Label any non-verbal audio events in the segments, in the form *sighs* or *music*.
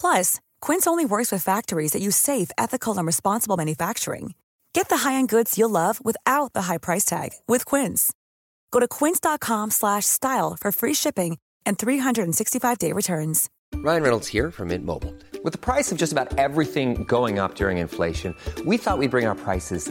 Plus, Quince only works with factories that use safe, ethical, and responsible manufacturing. Get the high-end goods you'll love without the high price tag with Quince. Go to quince.com/style for free shipping and 365-day returns. Ryan Reynolds here from Mint Mobile. With the price of just about everything going up during inflation, we thought we'd bring our prices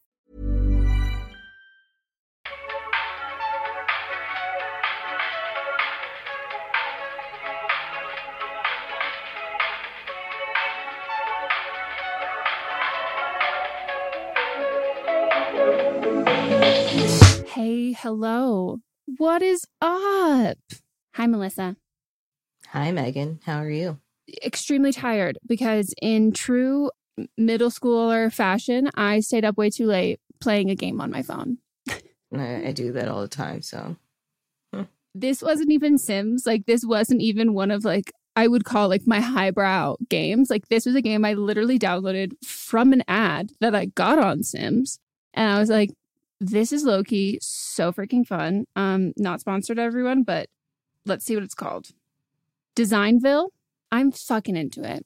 Hey, hello. What is up? Hi, Melissa. Hi, Megan. How are you? Extremely tired because, in true middle schooler fashion, I stayed up way too late playing a game on my phone. *laughs* I, I do that all the time. So hmm. This wasn't even Sims. Like, this wasn't even one of like, I would call like my highbrow games. Like, this was a game I literally downloaded from an ad that I got on Sims. And I was like, this is lowkey, so freaking fun. Um, not sponsored everyone, but let's see what it's called. Designville. I'm fucking into it.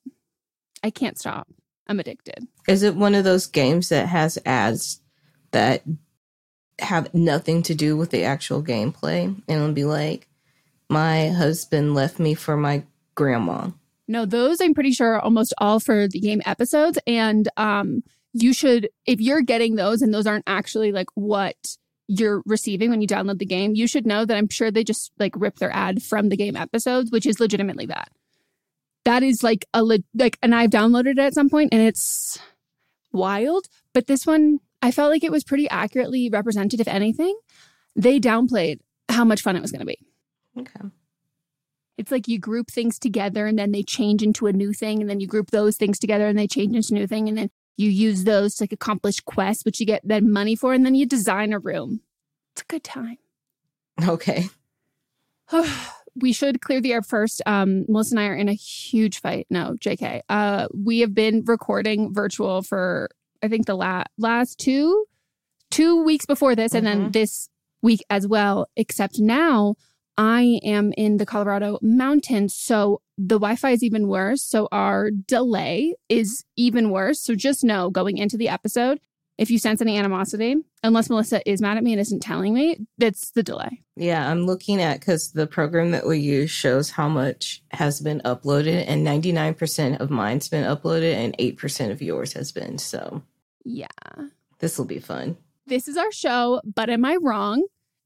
I can't stop. I'm addicted. is it one of those games that has ads that have nothing to do with the actual gameplay? And it'll be like, my husband left me for my grandma. No, those I'm pretty sure are almost all for the game episodes. And um, you should, if you're getting those and those aren't actually like what you're receiving when you download the game, you should know that I'm sure they just like rip their ad from the game episodes, which is legitimately that. That is like a le- like, and I've downloaded it at some point and it's wild. But this one, I felt like it was pretty accurately represented. If anything, they downplayed how much fun it was going to be. Okay. It's like you group things together and then they change into a new thing, and then you group those things together and they change into a new thing, and then you use those to like accomplish quests, which you get then money for, and then you design a room. It's a good time. Okay. *sighs* we should clear the air first. Um, Melissa and I are in a huge fight. No, JK. Uh, we have been recording virtual for I think the la- last two two weeks before this, and then this week as well. Except now I am in the Colorado mountains, so the Wi-Fi is even worse. So our delay is even worse. So just know going into the episode, if you sense any animosity, unless Melissa is mad at me and isn't telling me, it's the delay. Yeah, I'm looking at because the program that we use shows how much has been uploaded, and 99% of mine's been uploaded, and 8% of yours has been. So Yeah. this will be fun. This is our show, but am I wrong?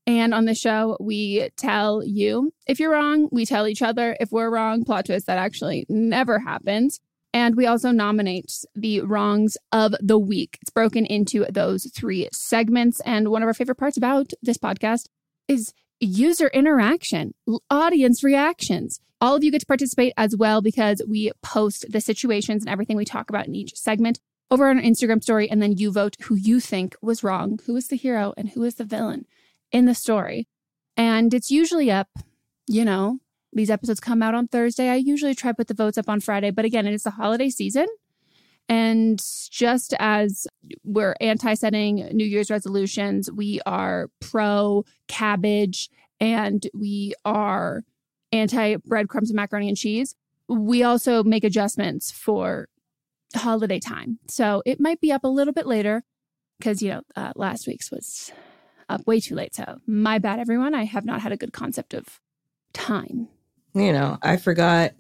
And on the show, we tell you if you're wrong, we tell each other if we're wrong. Plot twist that actually never happens. And we also nominate the wrongs of the week. It's broken into those three segments. And one of our favorite parts about this podcast is user interaction, audience reactions. All of you get to participate as well because we post the situations and everything we talk about in each segment over on our Instagram story. And then you vote who you think was wrong, who is the hero, and who is the villain in the story. And it's usually up, you know, these episodes come out on Thursday. I usually try to put the votes up on Friday, but again, it's the holiday season. And just as we're anti setting New Year's resolutions, we are pro cabbage and we are anti breadcrumbs and macaroni and cheese. We also make adjustments for holiday time. So it might be up a little bit later because, you know, uh, last week's was up way too late. So my bad, everyone. I have not had a good concept of time. You know, I forgot.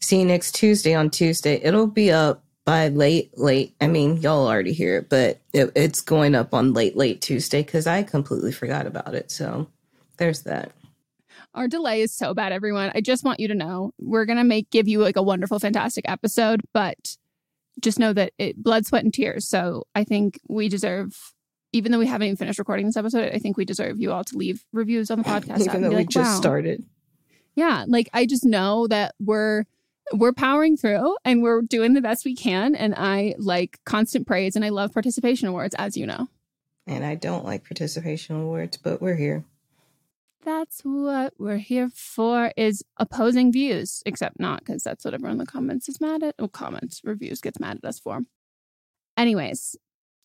See you next Tuesday on Tuesday. It'll be up by late, late. I mean, y'all already hear it, but it, it's going up on late, late Tuesday because I completely forgot about it. So there's that. Our delay is so bad, everyone. I just want you to know we're gonna make give you like a wonderful, fantastic episode, but just know that it blood, sweat, and tears. So I think we deserve, even though we haven't even finished recording this episode, I think we deserve you all to leave reviews on the *laughs* podcast. Even though we like, just "Wow." started. Yeah, like I just know that we're we're powering through and we're doing the best we can. And I like constant praise and I love participation awards, as you know. And I don't like participation awards, but we're here. That's what we're here for is opposing views, except not because that's what everyone in the comments is mad at. Oh, comments, reviews gets mad at us for. Anyways,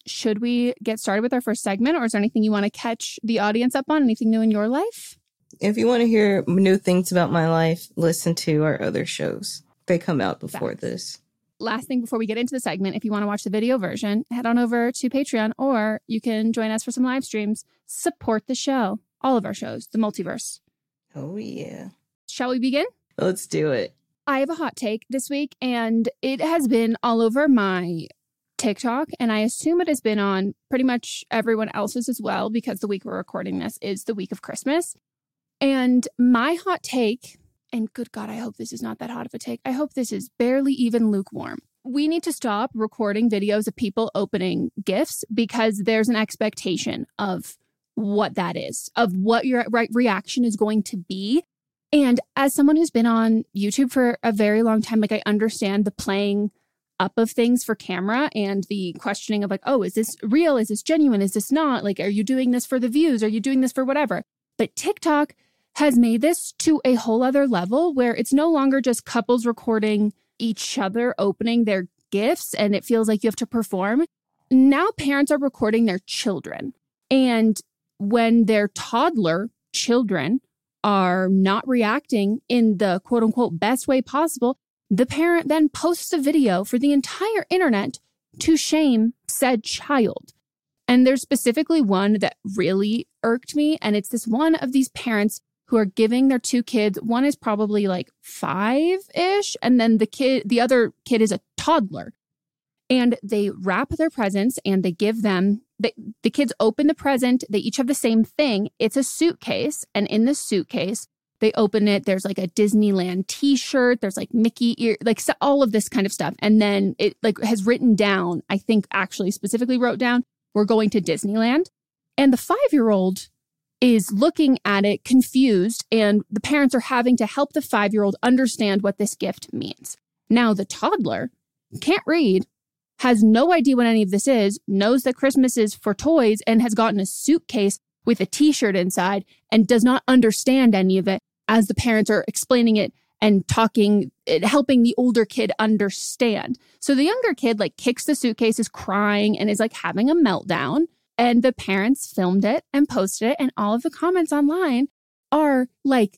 should we get started with our first segment or is there anything you want to catch the audience up on? Anything new in your life? If you want to hear new things about my life, listen to our other shows. They come out before Facts. this. Last thing before we get into the segment, if you want to watch the video version, head on over to Patreon or you can join us for some live streams. Support the show, all of our shows, the multiverse. Oh, yeah. Shall we begin? Let's do it. I have a hot take this week, and it has been all over my TikTok, and I assume it has been on pretty much everyone else's as well because the week we're recording this is the week of Christmas. And my hot take, and good God, I hope this is not that hot of a take. I hope this is barely even lukewarm. We need to stop recording videos of people opening gifts because there's an expectation of what that is, of what your right reaction is going to be. And as someone who's been on YouTube for a very long time, like I understand the playing up of things for camera and the questioning of like, oh, is this real? Is this genuine? Is this not? Like, are you doing this for the views? Are you doing this for whatever? But TikTok has made this to a whole other level where it's no longer just couples recording each other opening their gifts and it feels like you have to perform. Now parents are recording their children. And when their toddler children are not reacting in the quote unquote best way possible, the parent then posts a video for the entire internet to shame said child. And there's specifically one that really irked me. And it's this one of these parents who are giving their two kids, one is probably like five ish, and then the kid, the other kid is a toddler. And they wrap their presents and they give them, the, the kids open the present. They each have the same thing. It's a suitcase. And in the suitcase, they open it. There's like a Disneyland t shirt. There's like Mickey ear, like so all of this kind of stuff. And then it like has written down, I think actually specifically wrote down, we're going to Disneyland. And the five year old is looking at it confused, and the parents are having to help the five year old understand what this gift means. Now, the toddler can't read, has no idea what any of this is, knows that Christmas is for toys, and has gotten a suitcase with a t shirt inside and does not understand any of it as the parents are explaining it and talking, helping the older kid understand. So the younger kid like kicks the suitcase, is crying, and is like having a meltdown. And the parents filmed it and posted it. And all of the comments online are like,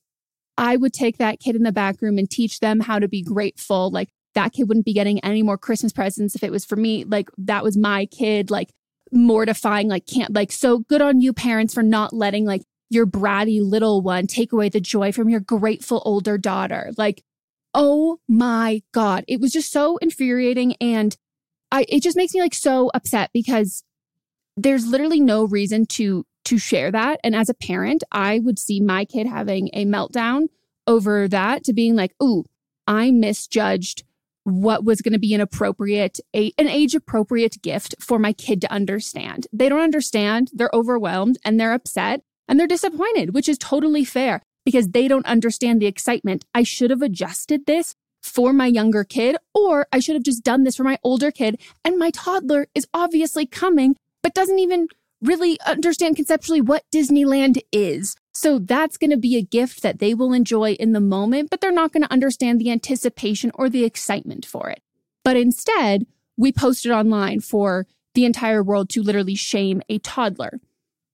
I would take that kid in the back room and teach them how to be grateful. Like, that kid wouldn't be getting any more Christmas presents if it was for me. Like, that was my kid. Like, mortifying. Like, can't, like, so good on you, parents, for not letting like your bratty little one take away the joy from your grateful older daughter. Like, oh my God. It was just so infuriating. And I, it just makes me like so upset because there's literally no reason to to share that and as a parent i would see my kid having a meltdown over that to being like ooh i misjudged what was going to be an appropriate a, an age appropriate gift for my kid to understand they don't understand they're overwhelmed and they're upset and they're disappointed which is totally fair because they don't understand the excitement i should have adjusted this for my younger kid or i should have just done this for my older kid and my toddler is obviously coming but doesn't even really understand conceptually what Disneyland is. So that's going to be a gift that they will enjoy in the moment, but they're not going to understand the anticipation or the excitement for it. But instead, we posted online for the entire world to literally shame a toddler.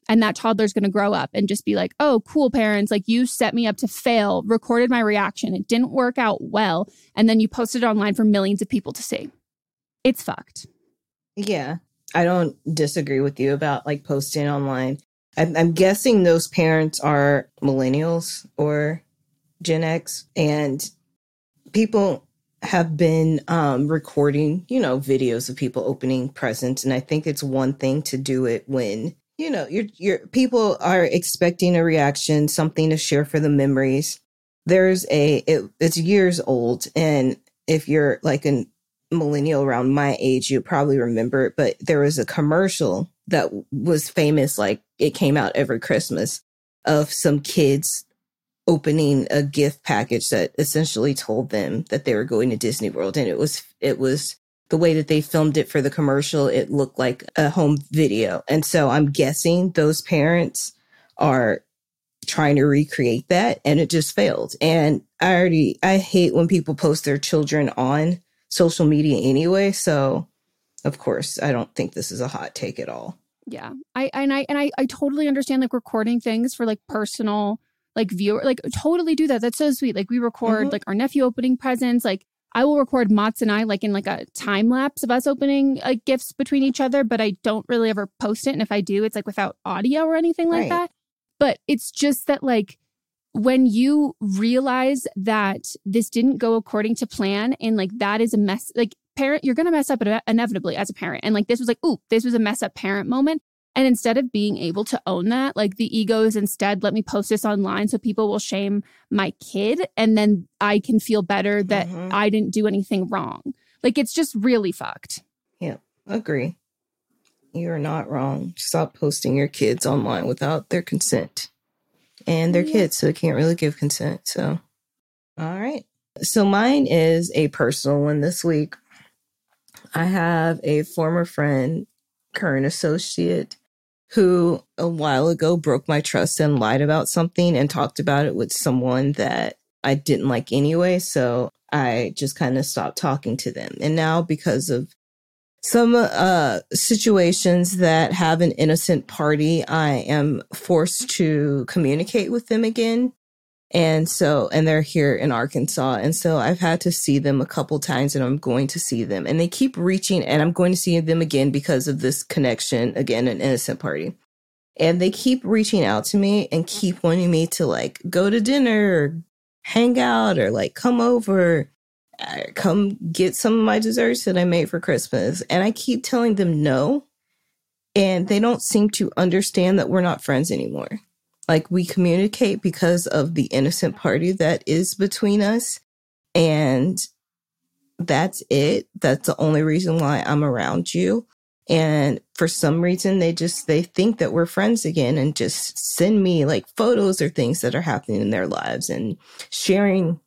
And that toddler's going to grow up and just be like, oh, cool, parents. Like, you set me up to fail, recorded my reaction. It didn't work out well. And then you posted it online for millions of people to see. It's fucked. Yeah. I don't disagree with you about like posting online. I'm, I'm guessing those parents are millennials or Gen X, and people have been um, recording, you know, videos of people opening presents, and I think it's one thing to do it when you know your your people are expecting a reaction, something to share for the memories. There's a it, it's years old, and if you're like a millennial around my age, you probably remember it, but there was a commercial that was famous, like it came out every Christmas, of some kids opening a gift package that essentially told them that they were going to Disney World. And it was, it was the way that they filmed it for the commercial, it looked like a home video. And so I'm guessing those parents are trying to recreate that and it just failed. And I already, I hate when people post their children on social media anyway. So, of course, I don't think this is a hot take at all. Yeah. I and I and I, I totally understand like recording things for like personal like viewer like totally do that. That's so sweet. Like we record mm-hmm. like our nephew opening presents. Like I will record Mott's and I like in like a time lapse of us opening uh, gifts between each other, but I don't really ever post it. And if I do, it's like without audio or anything like right. that. But it's just that like when you realize that this didn't go according to plan and like that is a mess like parent you're going to mess up inevitably as a parent and like this was like ooh this was a mess up parent moment and instead of being able to own that like the ego is instead let me post this online so people will shame my kid and then i can feel better that mm-hmm. i didn't do anything wrong like it's just really fucked yeah agree you're not wrong stop posting your kids online without their consent and they're kids, so they can't really give consent. So, all right. So, mine is a personal one this week. I have a former friend, current associate, who a while ago broke my trust and lied about something and talked about it with someone that I didn't like anyway. So, I just kind of stopped talking to them. And now, because of some uh, situations that have an innocent party, I am forced to communicate with them again. And so, and they're here in Arkansas. And so I've had to see them a couple times and I'm going to see them. And they keep reaching and I'm going to see them again because of this connection, again, an innocent party. And they keep reaching out to me and keep wanting me to like go to dinner or hang out or like come over uh, come get some of my desserts that I made for Christmas. And I keep telling them no. And they don't seem to understand that we're not friends anymore. Like we communicate because of the innocent party that is between us. And that's it. That's the only reason why I'm around you. And for some reason, they just, they think that we're friends again and just send me like photos or things that are happening in their lives and sharing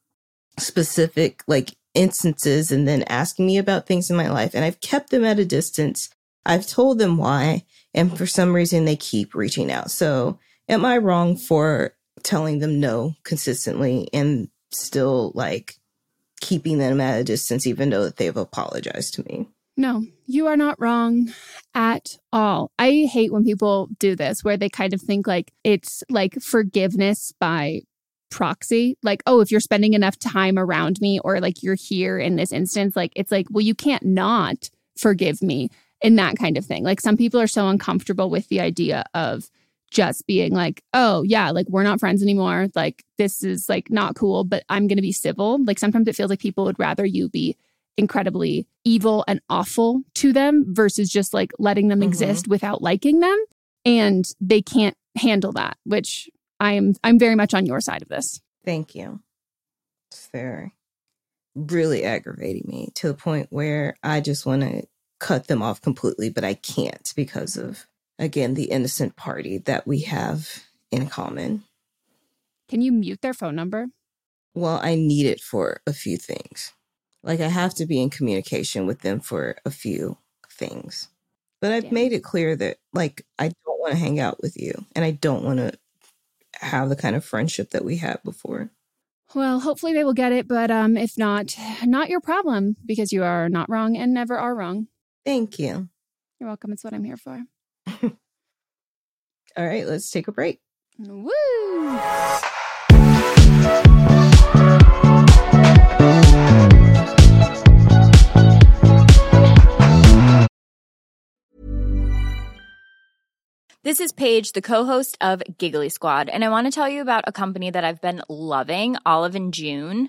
specific like instances and then asking me about things in my life. And I've kept them at a distance. I've told them why. And for some reason, they keep reaching out. So am I wrong for telling them no consistently and still like keeping them at a distance, even though they've apologized to me? No, you are not wrong at all. I hate when people do this where they kind of think like it's like forgiveness by proxy. Like, oh, if you're spending enough time around me or like you're here in this instance, like it's like, well, you can't not forgive me in that kind of thing. Like some people are so uncomfortable with the idea of just being like, oh, yeah, like we're not friends anymore. Like this is like not cool, but I'm going to be civil. Like sometimes it feels like people would rather you be incredibly evil and awful to them versus just like letting them mm-hmm. exist without liking them. And they can't handle that, which I am I'm very much on your side of this. Thank you. It's very really aggravating me to the point where I just want to cut them off completely, but I can't because of again the innocent party that we have in common. Can you mute their phone number? Well, I need it for a few things. Like I have to be in communication with them for a few things. But I've yeah. made it clear that like I don't want to hang out with you and I don't want to have the kind of friendship that we had before. Well, hopefully they will get it, but um if not, not your problem because you are not wrong and never are wrong. Thank you. You're welcome. It's what I'm here for. *laughs* All right, let's take a break. Woo! This is Paige, the co-host of Giggly Squad, and I want to tell you about a company that I've been loving, Olive and June.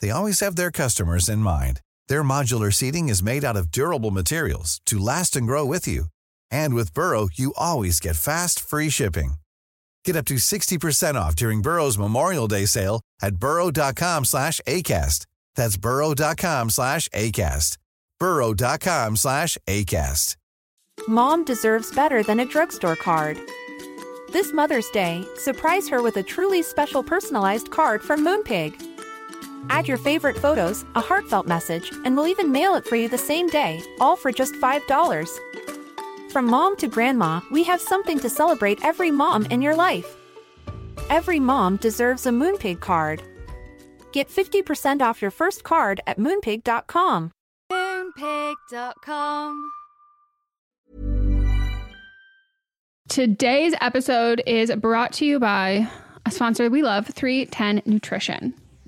they always have their customers in mind. Their modular seating is made out of durable materials to last and grow with you. And with Burrow, you always get fast, free shipping. Get up to 60% off during Burrow's Memorial Day sale at burrow.com slash ACAST. That's burrow.com slash ACAST. burrow.com slash ACAST. Mom deserves better than a drugstore card. This Mother's Day, surprise her with a truly special personalized card from Moonpig. Add your favorite photos, a heartfelt message, and we'll even mail it for you the same day, all for just $5. From mom to grandma, we have something to celebrate every mom in your life. Every mom deserves a Moonpig card. Get 50% off your first card at moonpig.com. Moonpig.com. Today's episode is brought to you by a sponsor we love, 310 Nutrition.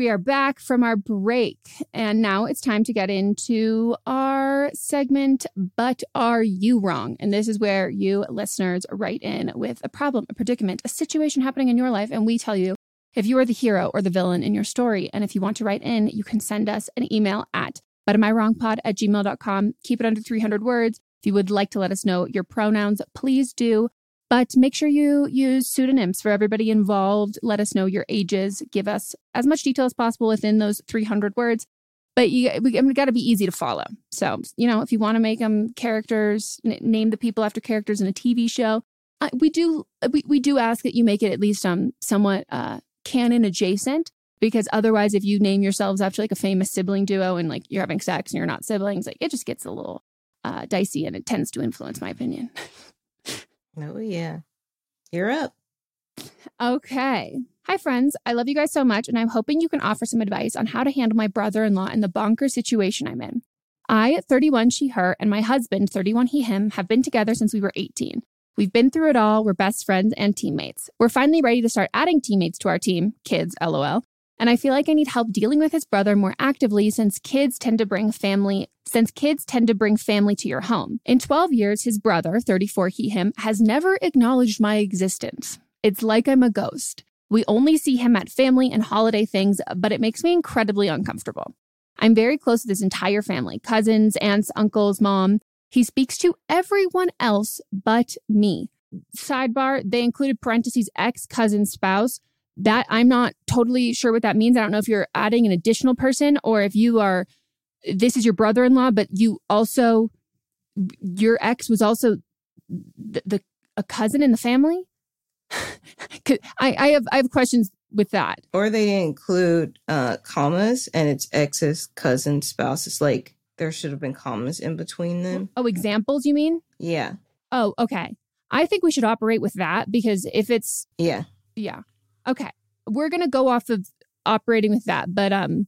We are back from our break. And now it's time to get into our segment, But Are You Wrong? And this is where you listeners write in with a problem, a predicament, a situation happening in your life. And we tell you if you are the hero or the villain in your story. And if you want to write in, you can send us an email at but am I wrong pod at gmail.com. Keep it under 300 words. If you would like to let us know your pronouns, please do. But make sure you use pseudonyms for everybody involved. Let us know your ages. Give us as much detail as possible within those 300 words. But you, we, got to be easy to follow. So, you know, if you want to make them characters, n- name the people after characters in a TV show, we do we, we do ask that you make it at least um somewhat uh, canon adjacent because otherwise, if you name yourselves after like a famous sibling duo and like you're having sex and you're not siblings, like it just gets a little uh, dicey and it tends to influence my opinion. *laughs* Oh, yeah. You're up. Okay. Hi, friends. I love you guys so much, and I'm hoping you can offer some advice on how to handle my brother in law in the bonker situation I'm in. I, 31, she, her, and my husband, 31, he, him, have been together since we were 18. We've been through it all. We're best friends and teammates. We're finally ready to start adding teammates to our team, kids, lol. And I feel like I need help dealing with his brother more actively since kids tend to bring family since kids tend to bring family to your home. In 12 years, his brother, 34 he him, has never acknowledged my existence. It's like I'm a ghost. We only see him at family and holiday things, but it makes me incredibly uncomfortable. I'm very close to this entire family cousins, aunts, uncles, mom. He speaks to everyone else but me. Sidebar, they included parentheses ex, cousin, spouse that I'm not totally sure what that means. I don't know if you're adding an additional person or if you are this is your brother-in-law, but you also your ex was also the, the a cousin in the family. *laughs* I, I have I have questions with that. Or they include uh, commas and it's ex's cousin spouse. It's like there should have been commas in between them. Oh, examples you mean? Yeah. Oh, okay. I think we should operate with that because if it's yeah. Yeah. Okay. We're going to go off of operating with that. But, um,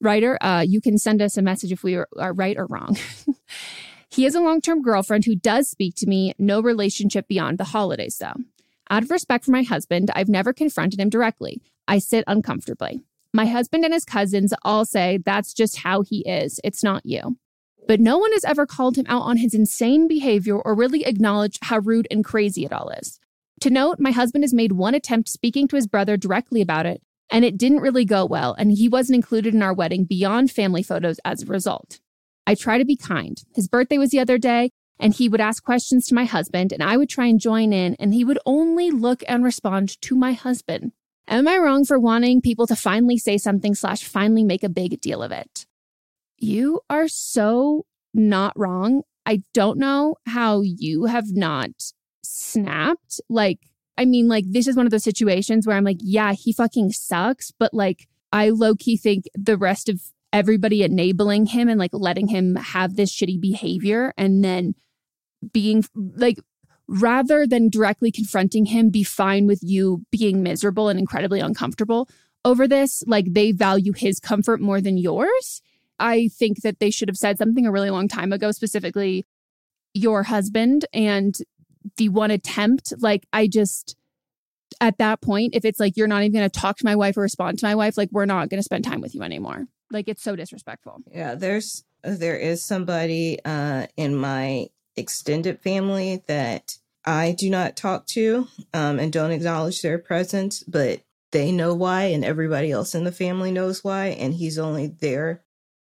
writer, uh, you can send us a message if we are, are right or wrong. *laughs* he has a long term girlfriend who does speak to me, no relationship beyond the holidays, though. Out of respect for my husband, I've never confronted him directly. I sit uncomfortably. My husband and his cousins all say that's just how he is. It's not you. But no one has ever called him out on his insane behavior or really acknowledged how rude and crazy it all is. To note, my husband has made one attempt speaking to his brother directly about it, and it didn't really go well, and he wasn't included in our wedding beyond family photos as a result. I try to be kind. His birthday was the other day, and he would ask questions to my husband, and I would try and join in, and he would only look and respond to my husband. Am I wrong for wanting people to finally say something slash finally make a big deal of it? You are so not wrong. I don't know how you have not snapped. Like, I mean, like, this is one of those situations where I'm like, yeah, he fucking sucks. But like, I low key think the rest of everybody enabling him and like letting him have this shitty behavior and then being like, rather than directly confronting him, be fine with you being miserable and incredibly uncomfortable over this. Like, they value his comfort more than yours. I think that they should have said something a really long time ago, specifically your husband and the one attempt, like I just at that point, if it's like you're not even going to talk to my wife or respond to my wife, like we're not going to spend time with you anymore. Like it's so disrespectful. Yeah, there's there is somebody uh in my extended family that I do not talk to um and don't acknowledge their presence, but they know why and everybody else in the family knows why and he's only there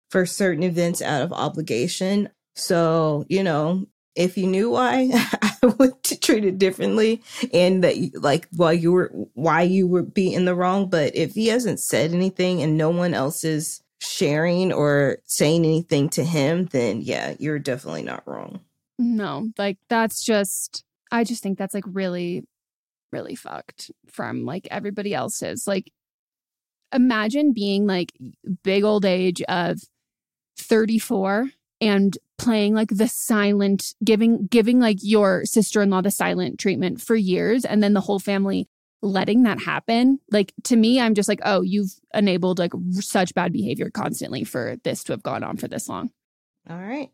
for certain events out of obligation. So, you know, if you knew why, *laughs* I would treat it differently and that like while you were why you would be in the wrong. But if he hasn't said anything and no one else is sharing or saying anything to him, then yeah, you're definitely not wrong. No, like that's just I just think that's like really really fucked from like everybody else's. Like imagine being like big old age of 34 and playing like the silent giving giving like your sister-in-law the silent treatment for years and then the whole family letting that happen like to me i'm just like oh you've enabled like such bad behavior constantly for this to have gone on for this long. All right.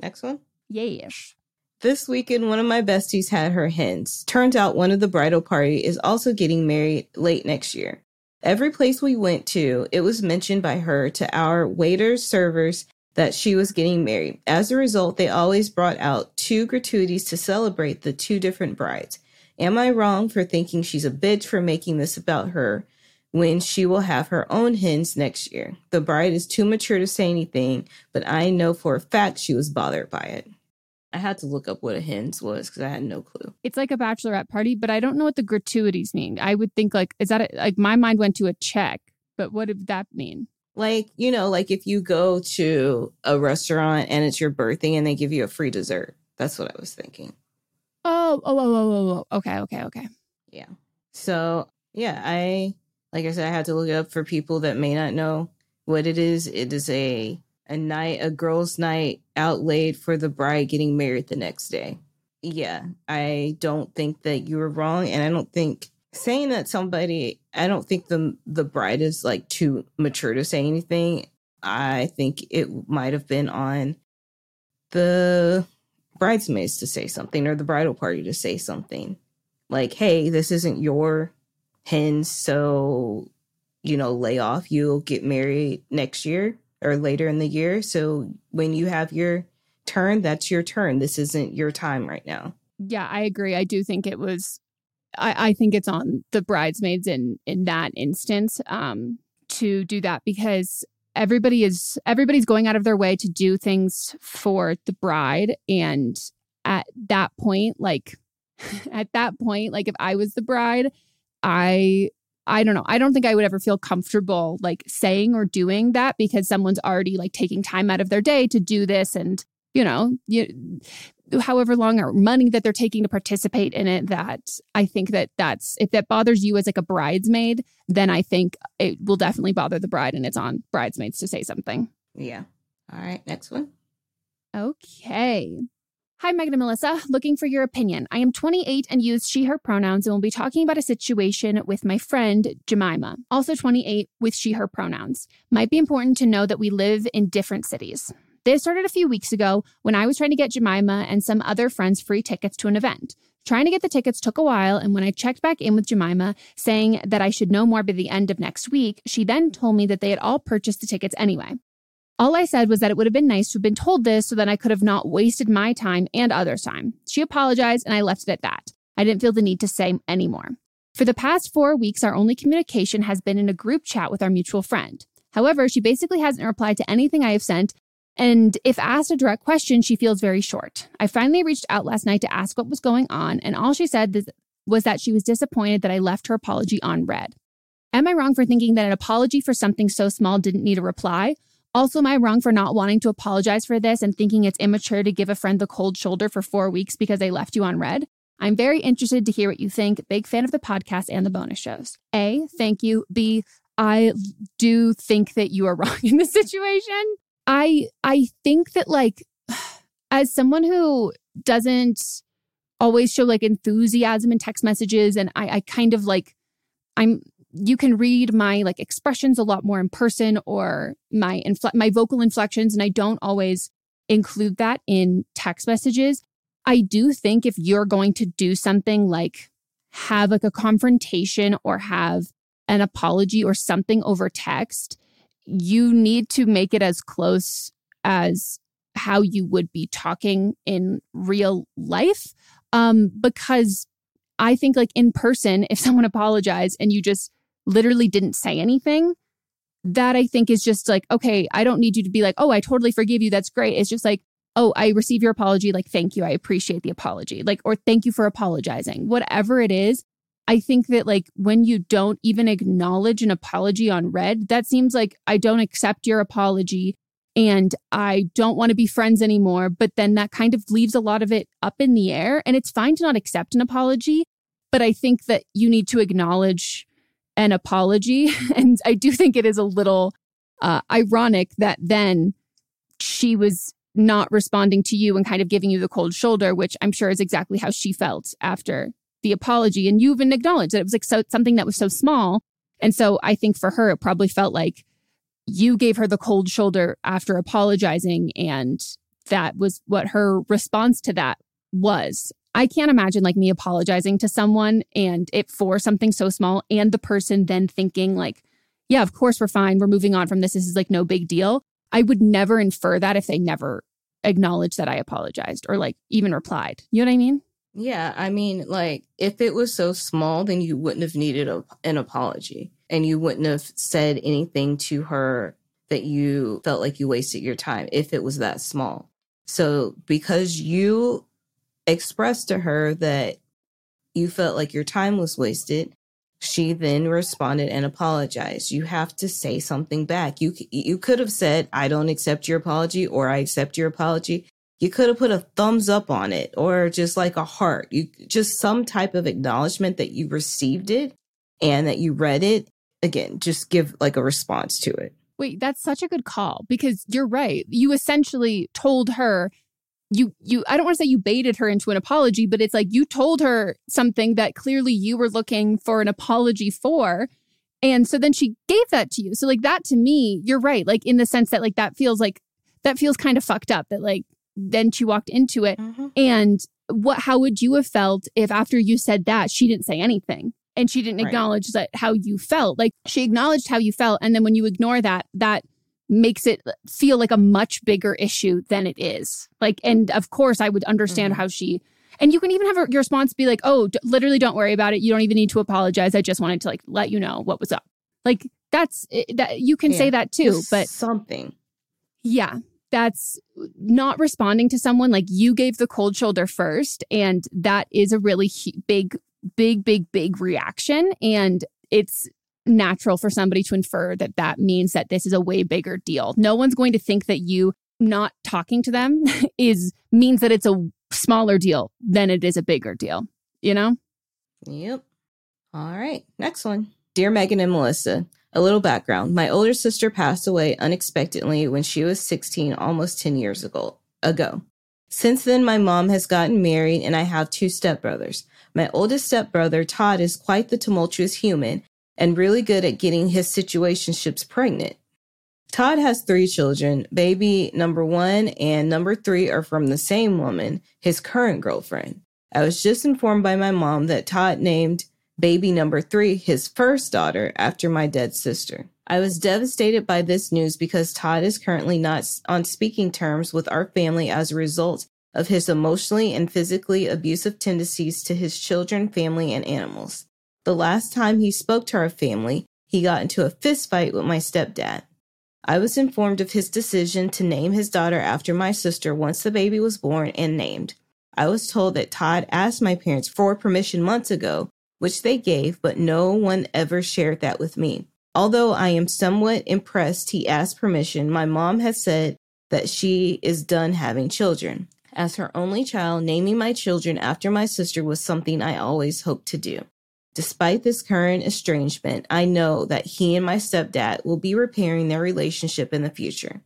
Next one. Yes. This weekend one of my besties had her hens. Turns out one of the bridal party is also getting married late next year. Every place we went to it was mentioned by her to our waiters servers that she was getting married. As a result, they always brought out two gratuities to celebrate the two different brides. Am I wrong for thinking she's a bitch for making this about her when she will have her own hens next year? The bride is too mature to say anything, but I know for a fact she was bothered by it. I had to look up what a hens was because I had no clue. It's like a bachelorette party, but I don't know what the gratuities mean. I would think like, is that a, like my mind went to a check, but what did that mean? Like, you know, like if you go to a restaurant and it's your birthday and they give you a free dessert. That's what I was thinking. Oh, oh, oh, oh, oh, oh. Okay, okay, okay. Yeah. So, yeah, I, like I said, I had to look it up for people that may not know what it is. It is a, a night, a girls' night outlaid for the bride getting married the next day. Yeah, I don't think that you were wrong. And I don't think saying that somebody i don't think the the bride is like too mature to say anything. I think it might have been on the bridesmaids to say something or the bridal party to say something. Like hey this isn't your hens so you know lay off. You'll get married next year or later in the year. So when you have your turn that's your turn. This isn't your time right now. Yeah i agree. I do think it was I, I think it's on the bridesmaids in in that instance um, to do that because everybody is everybody's going out of their way to do things for the bride. And at that point like *laughs* at that point like if i was the bride i i don't know. I don't think i would ever feel comfortable like saying or doing that because someone's already like taking time out of their day to do this and you know you however long or money that they're taking to participate in it that i think that that's if that bothers you as like a bridesmaid then i think it will definitely bother the bride and it's on bridesmaids to say something yeah all right next one okay Hi, Megan and Melissa. Looking for your opinion. I am 28 and use she, her pronouns and will be talking about a situation with my friend Jemima, also 28 with she, her pronouns. Might be important to know that we live in different cities. This started a few weeks ago when I was trying to get Jemima and some other friends free tickets to an event. Trying to get the tickets took a while, and when I checked back in with Jemima, saying that I should know more by the end of next week, she then told me that they had all purchased the tickets anyway. All I said was that it would have been nice to have been told this so that I could have not wasted my time and others' time. She apologized, and I left it at that. I didn't feel the need to say anymore. For the past four weeks, our only communication has been in a group chat with our mutual friend. However, she basically hasn't replied to anything I have sent and if asked a direct question, she feels very short. I finally reached out last night to ask what was going on, and all she said was that she was disappointed that I left her apology on read. Am I wrong for thinking that an apology for something so small didn't need a reply? Also, am I wrong for not wanting to apologize for this and thinking it's immature to give a friend the cold shoulder for four weeks because they left you on read? I'm very interested to hear what you think. Big fan of the podcast and the bonus shows. A, thank you. B, I do think that you are *laughs* wrong in this situation. I I think that like as someone who doesn't always show like enthusiasm in text messages and I, I kind of like I'm you can read my like expressions a lot more in person or my infl- my vocal inflections and I don't always include that in text messages. I do think if you're going to do something like have like a confrontation or have an apology or something over text, you need to make it as close as how you would be talking in real life. Um, because I think, like in person, if *laughs* someone apologized and you just literally didn't say anything, that I think is just like, okay, I don't need you to be like, oh, I totally forgive you. That's great. It's just like, oh, I receive your apology. Like, thank you. I appreciate the apology. Like, or thank you for apologizing. Whatever it is, I think that like when you don't even acknowledge an apology on read, that seems like I don't accept your apology and I don't want to be friends anymore. But then that kind of leaves a lot of it up in the air. And it's fine to not accept an apology. But I think that you need to acknowledge an apology. *laughs* And I do think it is a little uh, ironic that then she was not responding to you and kind of giving you the cold shoulder, which I'm sure is exactly how she felt after the apology. And you even acknowledged that it was like so something that was so small. And so I think for her, it probably felt like you gave her the cold shoulder after apologizing. And that was what her response to that was. I can't imagine like me apologizing to someone and it for something so small and the person then thinking like, yeah, of course we're fine. We're moving on from this. This is like no big deal. I would never infer that if they never acknowledged that I apologized or like even replied. You know what I mean? Yeah, I mean, like if it was so small, then you wouldn't have needed a, an apology and you wouldn't have said anything to her that you felt like you wasted your time if it was that small. So because you expressed to her that you felt like your time was wasted, she then responded and apologized. You have to say something back. You you could have said, "I don't accept your apology," or "I accept your apology." You could have put a thumbs up on it or just like a heart. You just some type of acknowledgement that you received it and that you read it. Again, just give like a response to it. Wait, that's such a good call because you're right. You essentially told her you you I don't want to say you baited her into an apology, but it's like you told her something that clearly you were looking for an apology for. And so then she gave that to you. So like that to me, you're right. Like in the sense that like that feels like that feels kind of fucked up that like then she walked into it. Mm-hmm. And what how would you have felt if after you said that she didn't say anything and she didn't right. acknowledge that how you felt? Like she acknowledged how you felt and then when you ignore that that makes it feel like a much bigger issue than it is. Like and of course I would understand mm-hmm. how she and you can even have your response be like, "Oh, d- literally don't worry about it. You don't even need to apologize. I just wanted to like let you know what was up." Like that's eh, that you can yeah. say that too, but something. Yeah that's not responding to someone like you gave the cold shoulder first and that is a really big big big big reaction and it's natural for somebody to infer that that means that this is a way bigger deal. No one's going to think that you not talking to them *laughs* is means that it's a smaller deal than it is a bigger deal you know? Yep. All right next one. Dear megan and melissa a little background my older sister passed away unexpectedly when she was 16, almost 10 years ago. ago. Since then, my mom has gotten married and I have two stepbrothers. My oldest stepbrother, Todd, is quite the tumultuous human and really good at getting his situationships pregnant. Todd has three children. Baby number one and number three are from the same woman, his current girlfriend. I was just informed by my mom that Todd named baby number three, his first daughter, after my dead sister. I was devastated by this news because Todd is currently not on speaking terms with our family as a result of his emotionally and physically abusive tendencies to his children, family, and animals. The last time he spoke to our family, he got into a fistfight with my stepdad. I was informed of his decision to name his daughter after my sister once the baby was born and named. I was told that Todd asked my parents for permission months ago which they gave, but no one ever shared that with me. Although I am somewhat impressed he asked permission, my mom has said that she is done having children. As her only child, naming my children after my sister was something I always hoped to do. Despite this current estrangement, I know that he and my stepdad will be repairing their relationship in the future.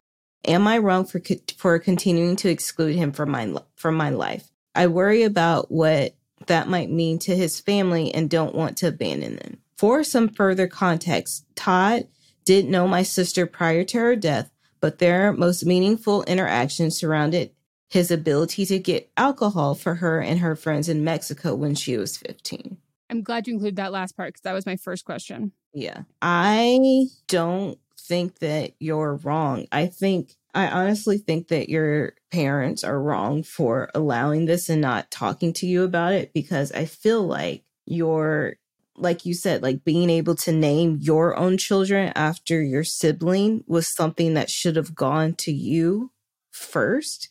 Am I wrong for for continuing to exclude him from my from my life? I worry about what that might mean to his family and don't want to abandon them. For some further context, Todd didn't know my sister prior to her death, but their most meaningful interactions surrounded his ability to get alcohol for her and her friends in Mexico when she was 15. I'm glad you included that last part because that was my first question. Yeah. I don't think that you're wrong. I think I honestly think that your parents are wrong for allowing this and not talking to you about it because I feel like you're, like you said, like being able to name your own children after your sibling was something that should have gone to you first.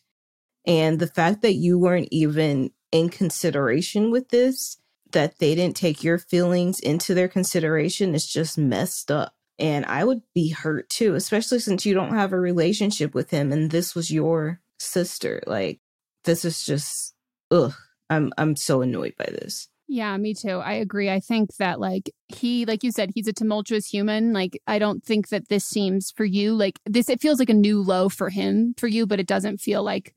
And the fact that you weren't even in consideration with this, that they didn't take your feelings into their consideration is just messed up. And I would be hurt too, especially since you don't have a relationship with him and this was your sister. Like this is just ugh. I'm I'm so annoyed by this. Yeah, me too. I agree. I think that like he like you said he's a tumultuous human. Like I don't think that this seems for you like this it feels like a new low for him for you, but it doesn't feel like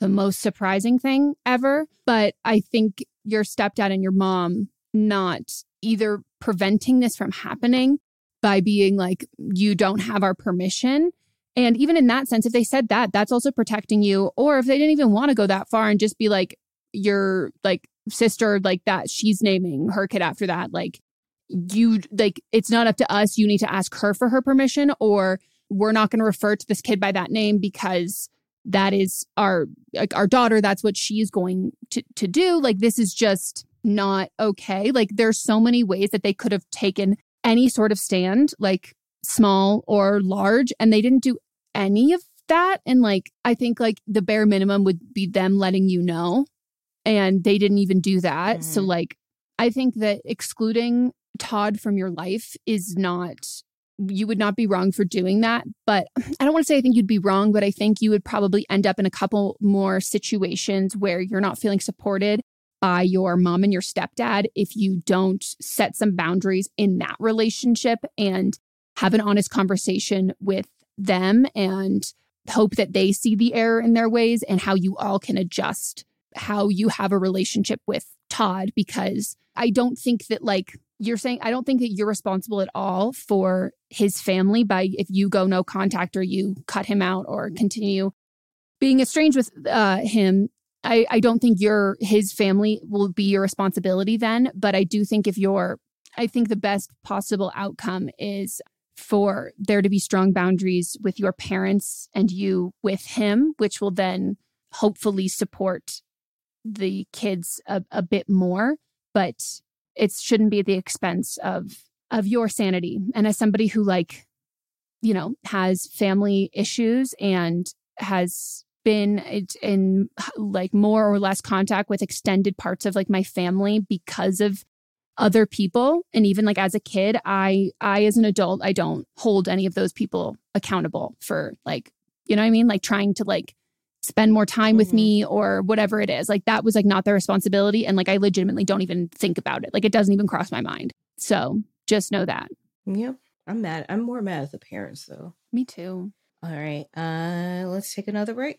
the most surprising thing ever, but I think your stepdad and your mom not either preventing this from happening by being like you don't have our permission and even in that sense, if they said that, that's also protecting you. Or if they didn't even want to go that far and just be like, your like sister, like that, she's naming her kid after that. Like, you, like, it's not up to us. You need to ask her for her permission, or we're not going to refer to this kid by that name because that is our like our daughter that's what she's going to to do like this is just not okay like there's so many ways that they could have taken any sort of stand like small or large and they didn't do any of that and like i think like the bare minimum would be them letting you know and they didn't even do that mm. so like i think that excluding todd from your life is not you would not be wrong for doing that but *clears throat* i don't want to say i think you'd be wrong but i think you would probably end up in a couple more situations where you're not feeling supported by your mom and your stepdad if you don't set some boundaries in that relationship and have an honest conversation with them and hope that they see the error in their ways and how you all can adjust how you have a relationship with Todd because I don't think that like you're saying I don't think that you're responsible at all for his family by if you go no contact or you cut him out or continue being estranged with uh, him I, I don't think your his family will be your responsibility then but I do think if you're I think the best possible outcome is for there to be strong boundaries with your parents and you with him, which will then hopefully support the kids a, a bit more. But it shouldn't be at the expense of of your sanity. And as somebody who like, you know, has family issues and has been in like more or less contact with extended parts of like my family because of other people. And even like as a kid i i as an adult i don't hold any of those people accountable for like you know what i mean? Like trying to like spend more time mm-hmm. with me or whatever it is. Like that was like not their responsibility. And like i legitimately don't even think about it. Like it doesn't even cross my mind. So just know that. Yep. I'm mad i'm more mad at the parents though. Me too all right uh let's take another break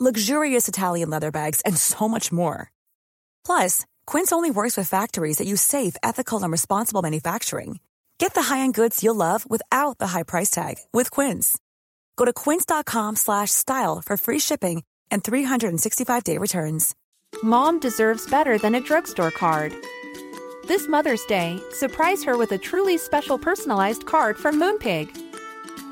luxurious Italian leather bags, and so much more. Plus, Quince only works with factories that use safe, ethical, and responsible manufacturing. Get the high-end goods you'll love without the high price tag with Quince. Go to quince.com/style for free shipping and 365-day returns. Mom deserves better than a drugstore card. This Mother's Day, surprise her with a truly special personalized card from Moonpig.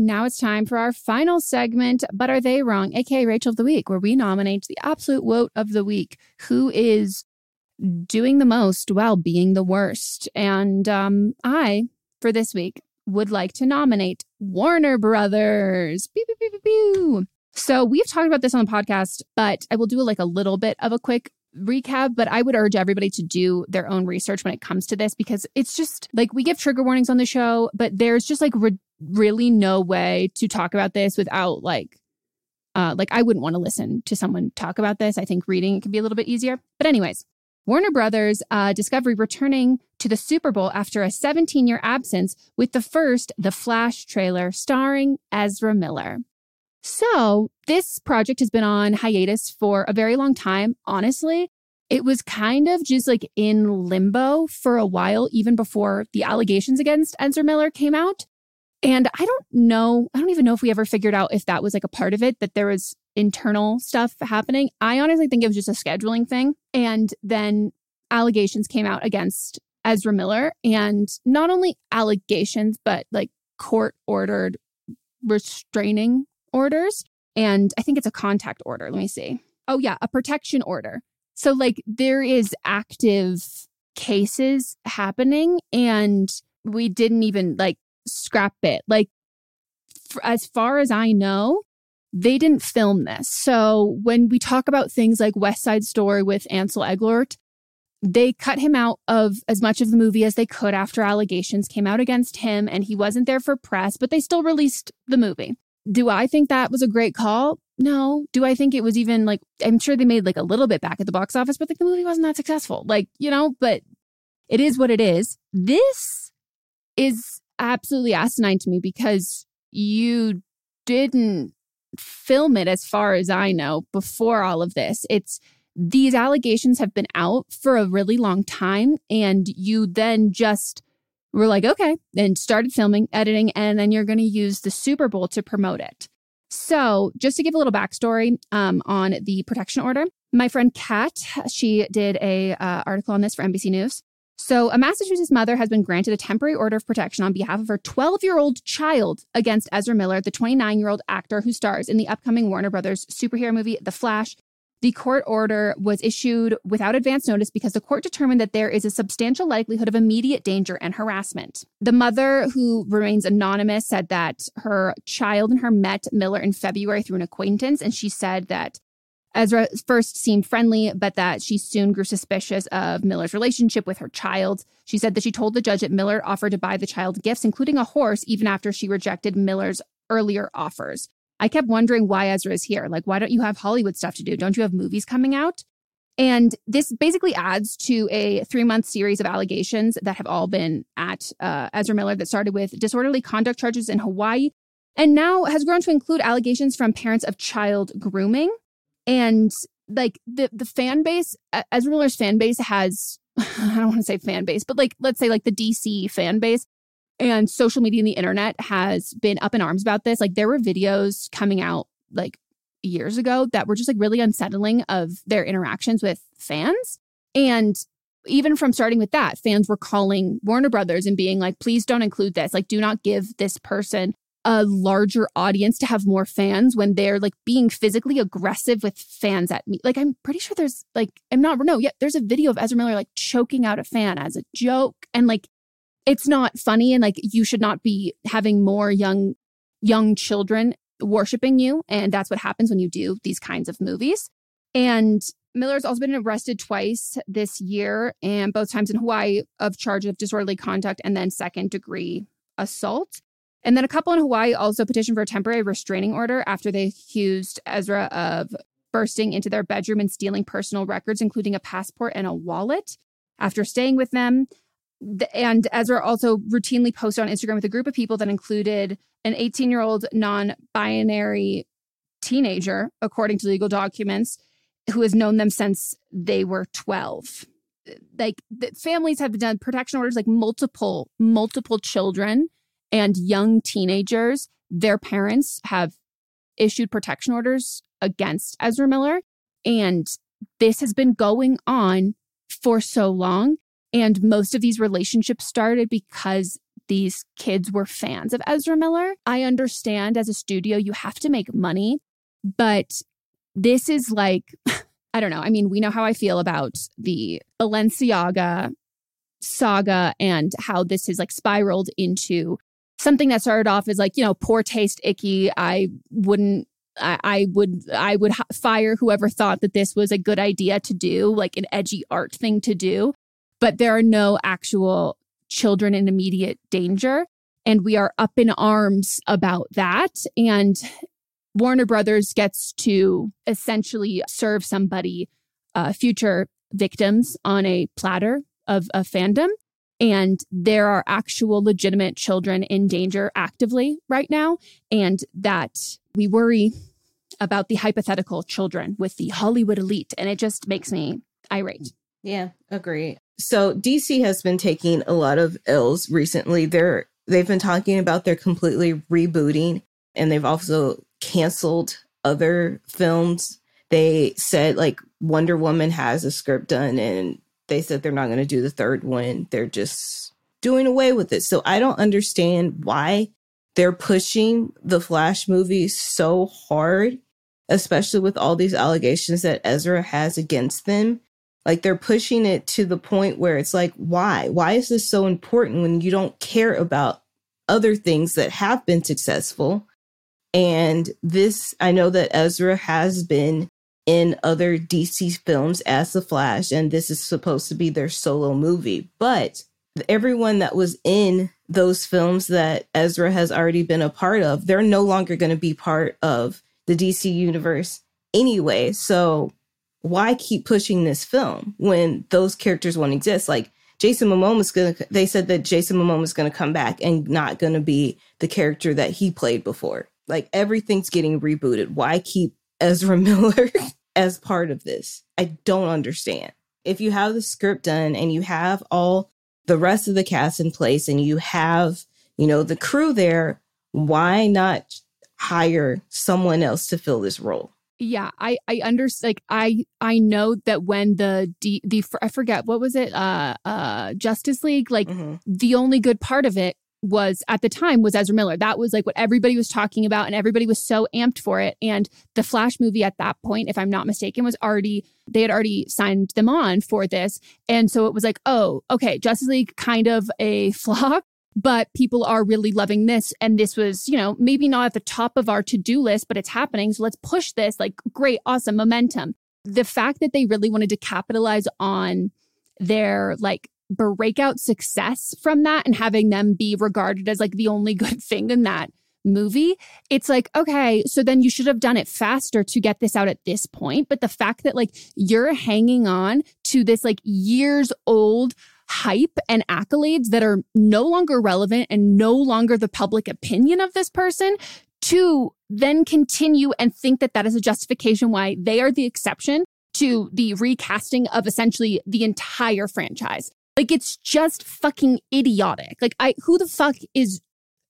Now it's time for our final segment, But Are They Wrong? aka Rachel of the Week, where we nominate the absolute woat of the week. Who is doing the most while being the worst? And um, I, for this week, would like to nominate Warner Brothers. Pew, pew, pew, pew. So we've talked about this on the podcast, but I will do like a little bit of a quick recap, but I would urge everybody to do their own research when it comes to this because it's just like we give trigger warnings on the show, but there's just like re- really no way to talk about this without like uh like I wouldn't want to listen to someone talk about this. I think reading it can be a little bit easier. But anyways, Warner Brothers uh, Discovery returning to the Super Bowl after a 17 year absence with the first The Flash trailer starring Ezra Miller. So, this project has been on hiatus for a very long time. Honestly, it was kind of just like in limbo for a while, even before the allegations against Ezra Miller came out. And I don't know, I don't even know if we ever figured out if that was like a part of it, that there was internal stuff happening. I honestly think it was just a scheduling thing. And then allegations came out against Ezra Miller. And not only allegations, but like court ordered restraining orders. And I think it's a contact order. Let me see. Oh, yeah, a protection order. So, like, there is active cases happening, and we didn't even like scrap it. Like, f- as far as I know, they didn't film this. So, when we talk about things like West Side Story with Ansel Elgort, they cut him out of as much of the movie as they could after allegations came out against him and he wasn't there for press, but they still released the movie. Do I think that was a great call? No. Do I think it was even like, I'm sure they made like a little bit back at the box office, but like the movie wasn't that successful. Like, you know, but it is what it is. This is absolutely asinine to me because you didn't film it as far as I know before all of this. It's these allegations have been out for a really long time and you then just were like, okay, and started filming, editing, and then you're going to use the Super Bowl to promote it. So, just to give a little backstory um, on the protection order, my friend Kat, she did a uh, article on this for NBC News. So, a Massachusetts mother has been granted a temporary order of protection on behalf of her 12 year old child against Ezra Miller, the 29 year old actor who stars in the upcoming Warner Brothers superhero movie, The Flash, the court order was issued without advance notice because the court determined that there is a substantial likelihood of immediate danger and harassment. The mother, who remains anonymous, said that her child and her met Miller in February through an acquaintance, and she said that Ezra first seemed friendly, but that she soon grew suspicious of Miller's relationship with her child. She said that she told the judge that Miller offered to buy the child gifts, including a horse, even after she rejected Miller's earlier offers. I kept wondering why Ezra is here. Like, why don't you have Hollywood stuff to do? Don't you have movies coming out? And this basically adds to a three month series of allegations that have all been at uh, Ezra Miller that started with disorderly conduct charges in Hawaii and now has grown to include allegations from parents of child grooming. And like the, the fan base, Ezra Miller's fan base has, *laughs* I don't want to say fan base, but like, let's say like the DC fan base and social media and the internet has been up in arms about this. Like there were videos coming out like years ago that were just like really unsettling of their interactions with fans. And even from starting with that, fans were calling Warner Brothers and being like, please don't include this. Like, do not give this person a larger audience to have more fans when they're like being physically aggressive with fans at me. Like, I'm pretty sure there's like, I'm not, no, yeah, there's a video of Ezra Miller like choking out a fan as a joke. And like, it's not funny. And like, you should not be having more young, young children worshiping you. And that's what happens when you do these kinds of movies. And Miller's also been arrested twice this year, and both times in Hawaii of charge of disorderly conduct and then second degree assault. And then a couple in Hawaii also petitioned for a temporary restraining order after they accused Ezra of bursting into their bedroom and stealing personal records, including a passport and a wallet. After staying with them, and Ezra also routinely posted on Instagram with a group of people that included an 18 year old non binary teenager, according to legal documents, who has known them since they were 12. Like the families have done protection orders, like multiple, multiple children and young teenagers. Their parents have issued protection orders against Ezra Miller. And this has been going on for so long. And most of these relationships started because these kids were fans of Ezra Miller. I understand as a studio, you have to make money, but this is like, *laughs* I don't know. I mean, we know how I feel about the Balenciaga saga and how this has like spiraled into something that started off as like, you know, poor taste, icky. I wouldn't I, I would I would fire whoever thought that this was a good idea to do, like an edgy art thing to do. But there are no actual children in immediate danger, and we are up in arms about that. And Warner Brothers gets to essentially serve somebody, uh, future victims, on a platter of a fandom. And there are actual legitimate children in danger actively right now. And that we worry about the hypothetical children with the Hollywood elite. And it just makes me irate. Yeah, agree. So DC has been taking a lot of ills recently. They're they've been talking about they're completely rebooting and they've also canceled other films. They said like Wonder Woman has a script done and they said they're not going to do the third one. They're just doing away with it. So I don't understand why they're pushing the Flash movie so hard, especially with all these allegations that Ezra has against them. Like they're pushing it to the point where it's like, why? Why is this so important when you don't care about other things that have been successful? And this, I know that Ezra has been in other DC films as the Flash, and this is supposed to be their solo movie. But everyone that was in those films that Ezra has already been a part of, they're no longer going to be part of the DC universe anyway. So why keep pushing this film when those characters won't exist? Like Jason Momoa is going to, they said that Jason Momoa is going to come back and not going to be the character that he played before. Like everything's getting rebooted. Why keep Ezra *laughs* Miller as part of this? I don't understand. If you have the script done and you have all the rest of the cast in place and you have, you know, the crew there, why not hire someone else to fill this role? Yeah, I I understand. Like I I know that when the D, the I forget what was it uh uh Justice League like mm-hmm. the only good part of it was at the time was Ezra Miller. That was like what everybody was talking about and everybody was so amped for it. And the Flash movie at that point, if I'm not mistaken, was already they had already signed them on for this. And so it was like, oh, okay, Justice League kind of a *laughs* flop, but people are really loving this. And this was, you know, maybe not at the top of our to-do list, but it's happening. So let's push this. Like, great, awesome momentum. The fact that they really wanted to capitalize on their like breakout success from that and having them be regarded as like the only good *laughs* thing in that movie, it's like, okay, so then you should have done it faster to get this out at this point. But the fact that like you're hanging on to this like years old hype and accolades that are no longer relevant and no longer the public opinion of this person to then continue and think that that is a justification why they are the exception to the recasting of essentially the entire franchise. Like it's just fucking idiotic. Like I who the fuck is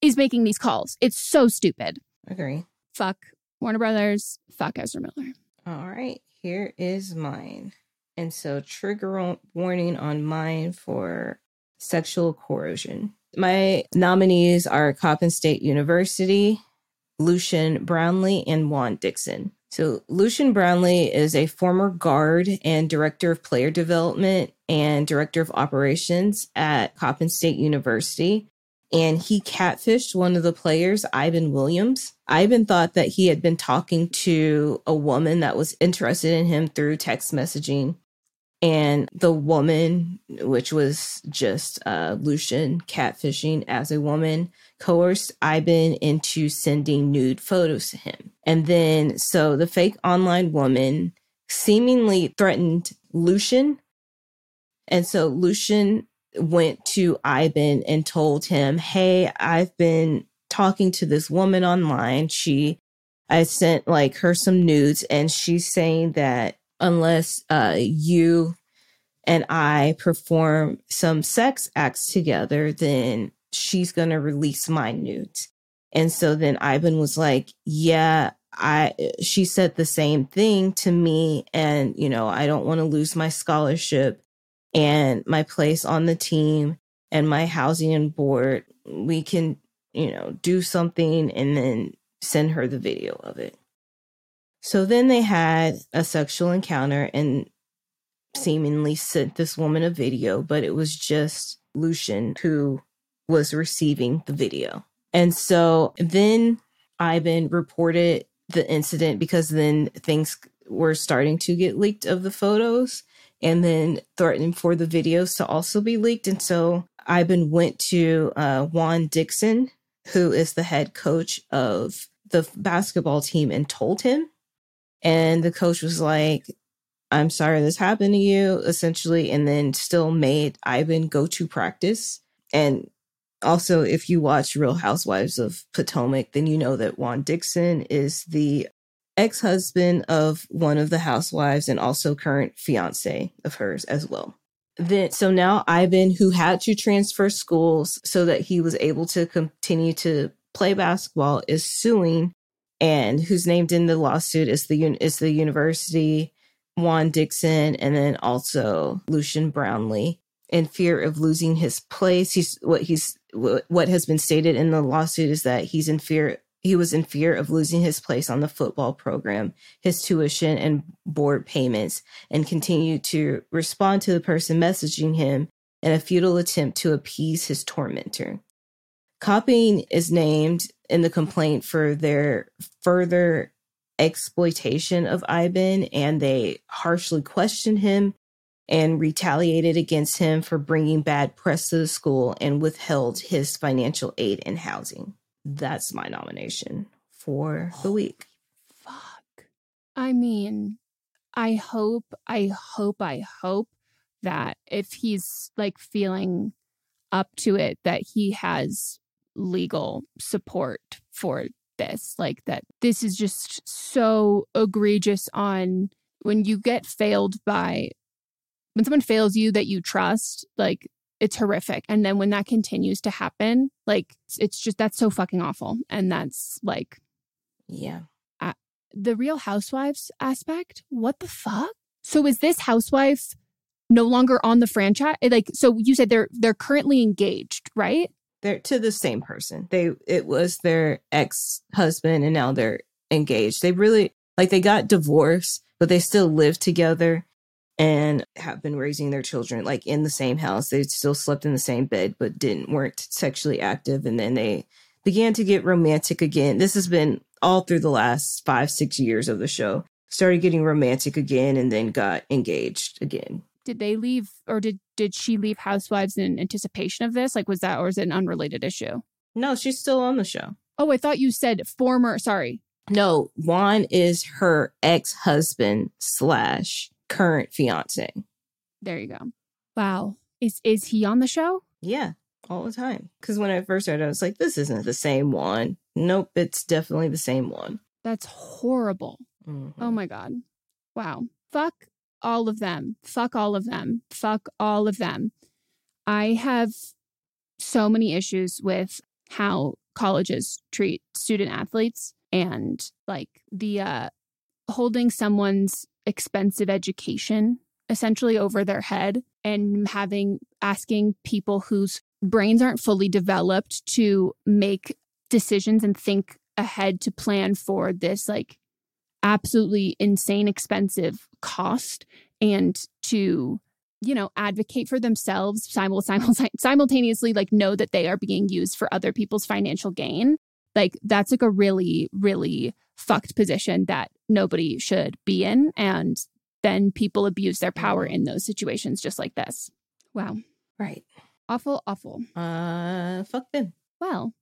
is making these calls? It's so stupid. Agree. Fuck Warner Brothers. Fuck Ezra Miller. All right, here is mine. And so, trigger warning on mine for sexual coercion. My nominees are Coppin State University, Lucian Brownlee, and Juan Dixon. So, Lucian Brownlee is a former guard and director of player development and director of operations at Coppin State University. And he catfished one of the players, Ivan Williams. Ivan thought that he had been talking to a woman that was interested in him through text messaging and the woman, which was just uh, Lucian catfishing as a woman, coerced Ivan into sending nude photos to him. And then, so the fake online woman seemingly threatened Lucian. And so Lucian went to Ivan and told him, Hey, I've been talking to this woman online. She, I sent like her some nudes, and she's saying that unless uh, you and I perform some sex acts together, then she's going to release my nudes. And so then Ivan was like, yeah, I she said the same thing to me and you know, I don't want to lose my scholarship and my place on the team and my housing and board. We can, you know, do something and then send her the video of it. So then they had a sexual encounter and seemingly sent this woman a video, but it was just Lucian who was receiving the video. And so then Ivan reported the incident because then things were starting to get leaked of the photos and then threatening for the videos to also be leaked. And so Ivan went to uh, Juan Dixon, who is the head coach of the basketball team, and told him. And the coach was like, I'm sorry this happened to you, essentially, and then still made Ivan go to practice. And also, if you watch Real Housewives of Potomac, then you know that Juan Dixon is the ex husband of one of the housewives and also current fiance of hers as well. Then, so now Ivan, who had to transfer schools so that he was able to continue to play basketball, is suing, and who's named in the lawsuit is the is the university Juan Dixon, and then also Lucian Brownlee. In fear of losing his place, he's what he's what has been stated in the lawsuit is that he's in fear. He was in fear of losing his place on the football program, his tuition and board payments, and continued to respond to the person messaging him in a futile attempt to appease his tormentor. Coppin is named in the complaint for their further exploitation of Ivan and they harshly questioned him and retaliated against him for bringing bad press to the school and withheld his financial aid and housing. That's my nomination for the week. Fuck. I mean, I hope, I hope, I hope that if he's like feeling up to it, that he has legal support for this like that this is just so egregious on when you get failed by when someone fails you that you trust like it's horrific. And then when that continues to happen like it's just that's so fucking awful. And that's like yeah. uh, the real housewives aspect? What the fuck? So is this housewife no longer on the franchise? Like so you said they're they're currently engaged right? They're to the same person. They it was their ex husband, and now they're engaged. They really like they got divorced, but they still live together and have been raising their children like in the same house. They still slept in the same bed, but didn't weren't sexually active. And then they began to get romantic again. This has been all through the last five six years of the show. Started getting romantic again, and then got engaged again did they leave or did did she leave housewives in anticipation of this like was that or is it an unrelated issue no she's still on the show oh i thought you said former sorry no juan is her ex-husband slash current fiance. There you go. Wow. Is is he on the show? Yeah all the time. Because when i first heard it i was like this isn't the same one. Nope it's definitely the same one. That's horrible. Mm-hmm. oh my god. Wow. Fuck all of them. Fuck all of them. Fuck all of them. I have so many issues with how colleges treat student athletes and like the uh holding someone's expensive education essentially over their head and having asking people whose brains aren't fully developed to make decisions and think ahead to plan for this like absolutely insane expensive cost and to you know advocate for themselves simul- *laughs* simul- simultaneously like know that they are being used for other people's financial gain like that's like a really really fucked position that nobody should be in and then people abuse their power in those situations just like this. Wow. Right. awful awful. Uh, fuck them. well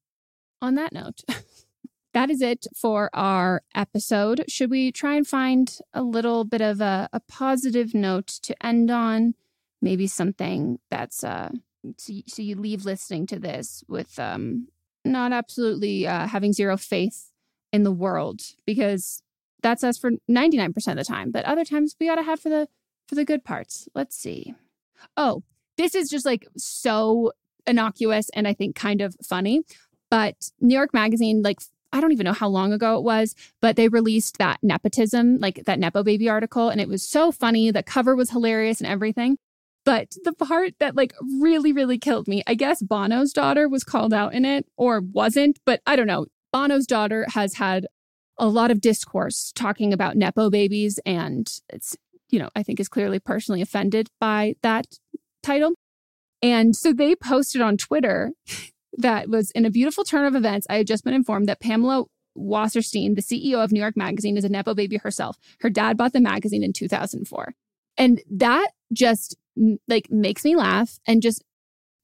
on that note *laughs* that is it for our episode. Should we try and find a little bit of a, a positive note to end on? Maybe something that's uh so you, so you leave listening to this with um not absolutely uh, having zero faith in the world because that's us for 99% of the time but other times we gotta have for the for the good parts. Let's see. Oh this is just like so innocuous and i think kind of funny but new york magazine like i don't even know how long ago it was but they released that nepotism like that nepo baby article and it was so funny. The cover was hilarious and everything but the part that like really really killed me i guess bono's daughter was called out in it or wasn't but i don't know. Bono's daughter has had a lot of discourse talking about nepo babies and it's you know i think is clearly personally offended by that title. And so they posted on twitter *laughs* that was in a beautiful turn of events. I had just been informed that pamela wasserstein the ceo of new york magazine is a nepo baby herself. Her dad bought the magazine in 2004 and that just like makes me laugh and just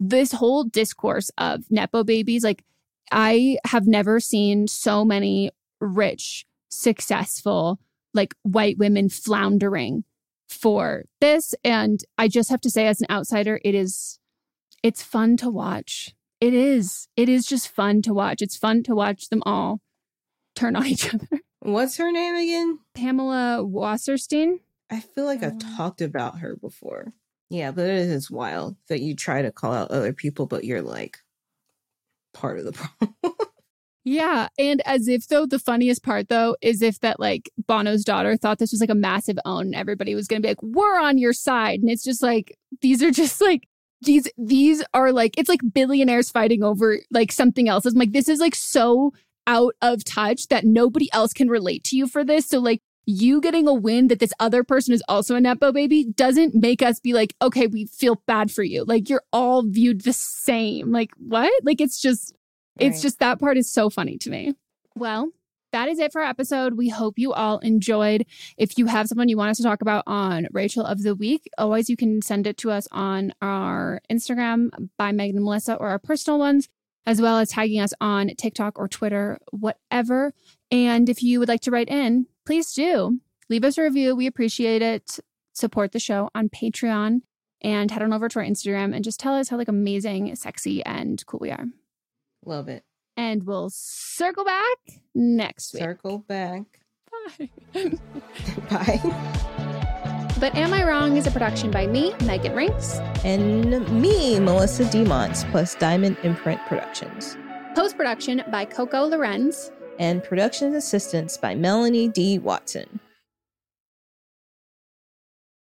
this whole discourse of nepo babies like i have never seen so many rich successful like white women floundering for this. And i just have to say as an outsider it is it's fun to watch. It is. It is just fun to watch. It's fun to watch them all turn on each other. What's her name again? pamela wasserstein? I feel like I've um, talked about her before. Yeah, but it is wild that you try to call out other people, but you're like part of the *laughs* problem. Yeah. And as if though the funniest part though is if that like Bono's daughter thought this was like a massive own and everybody was gonna be like, We're on your side. And it's just like these are just like these these are like it's like billionaires fighting over like something else. I'm like, this is like so out of touch that nobody else can relate to you for this. So like you getting a win that this other person is also a Nepo baby doesn't make us be like, okay, we feel bad for you. Like you're all viewed the same. Like what? Like it's just it's just that part is so funny to me. Well, that is it for our episode. We hope you all enjoyed. If you have someone you want us to talk about on Rachel of the Week, always you can send it to us on our Instagram by Megan and Melissa or our personal ones, as well as tagging us on TikTok or Twitter, whatever. And if you would like to write in, please do. Leave us a review. We appreciate it. Support the show on Patreon and head on over to our Instagram and just tell us how like amazing, sexy, and cool we are. Love it. And we'll circle back next week. Circle back. Bye. Bye. *laughs* But Am I Wrong is a production by me, Megan Rinks. And me, Melissa Demonts, plus Diamond Imprint Productions. Post production by Coco Lorenz. And production assistance by Melanie D. Watson.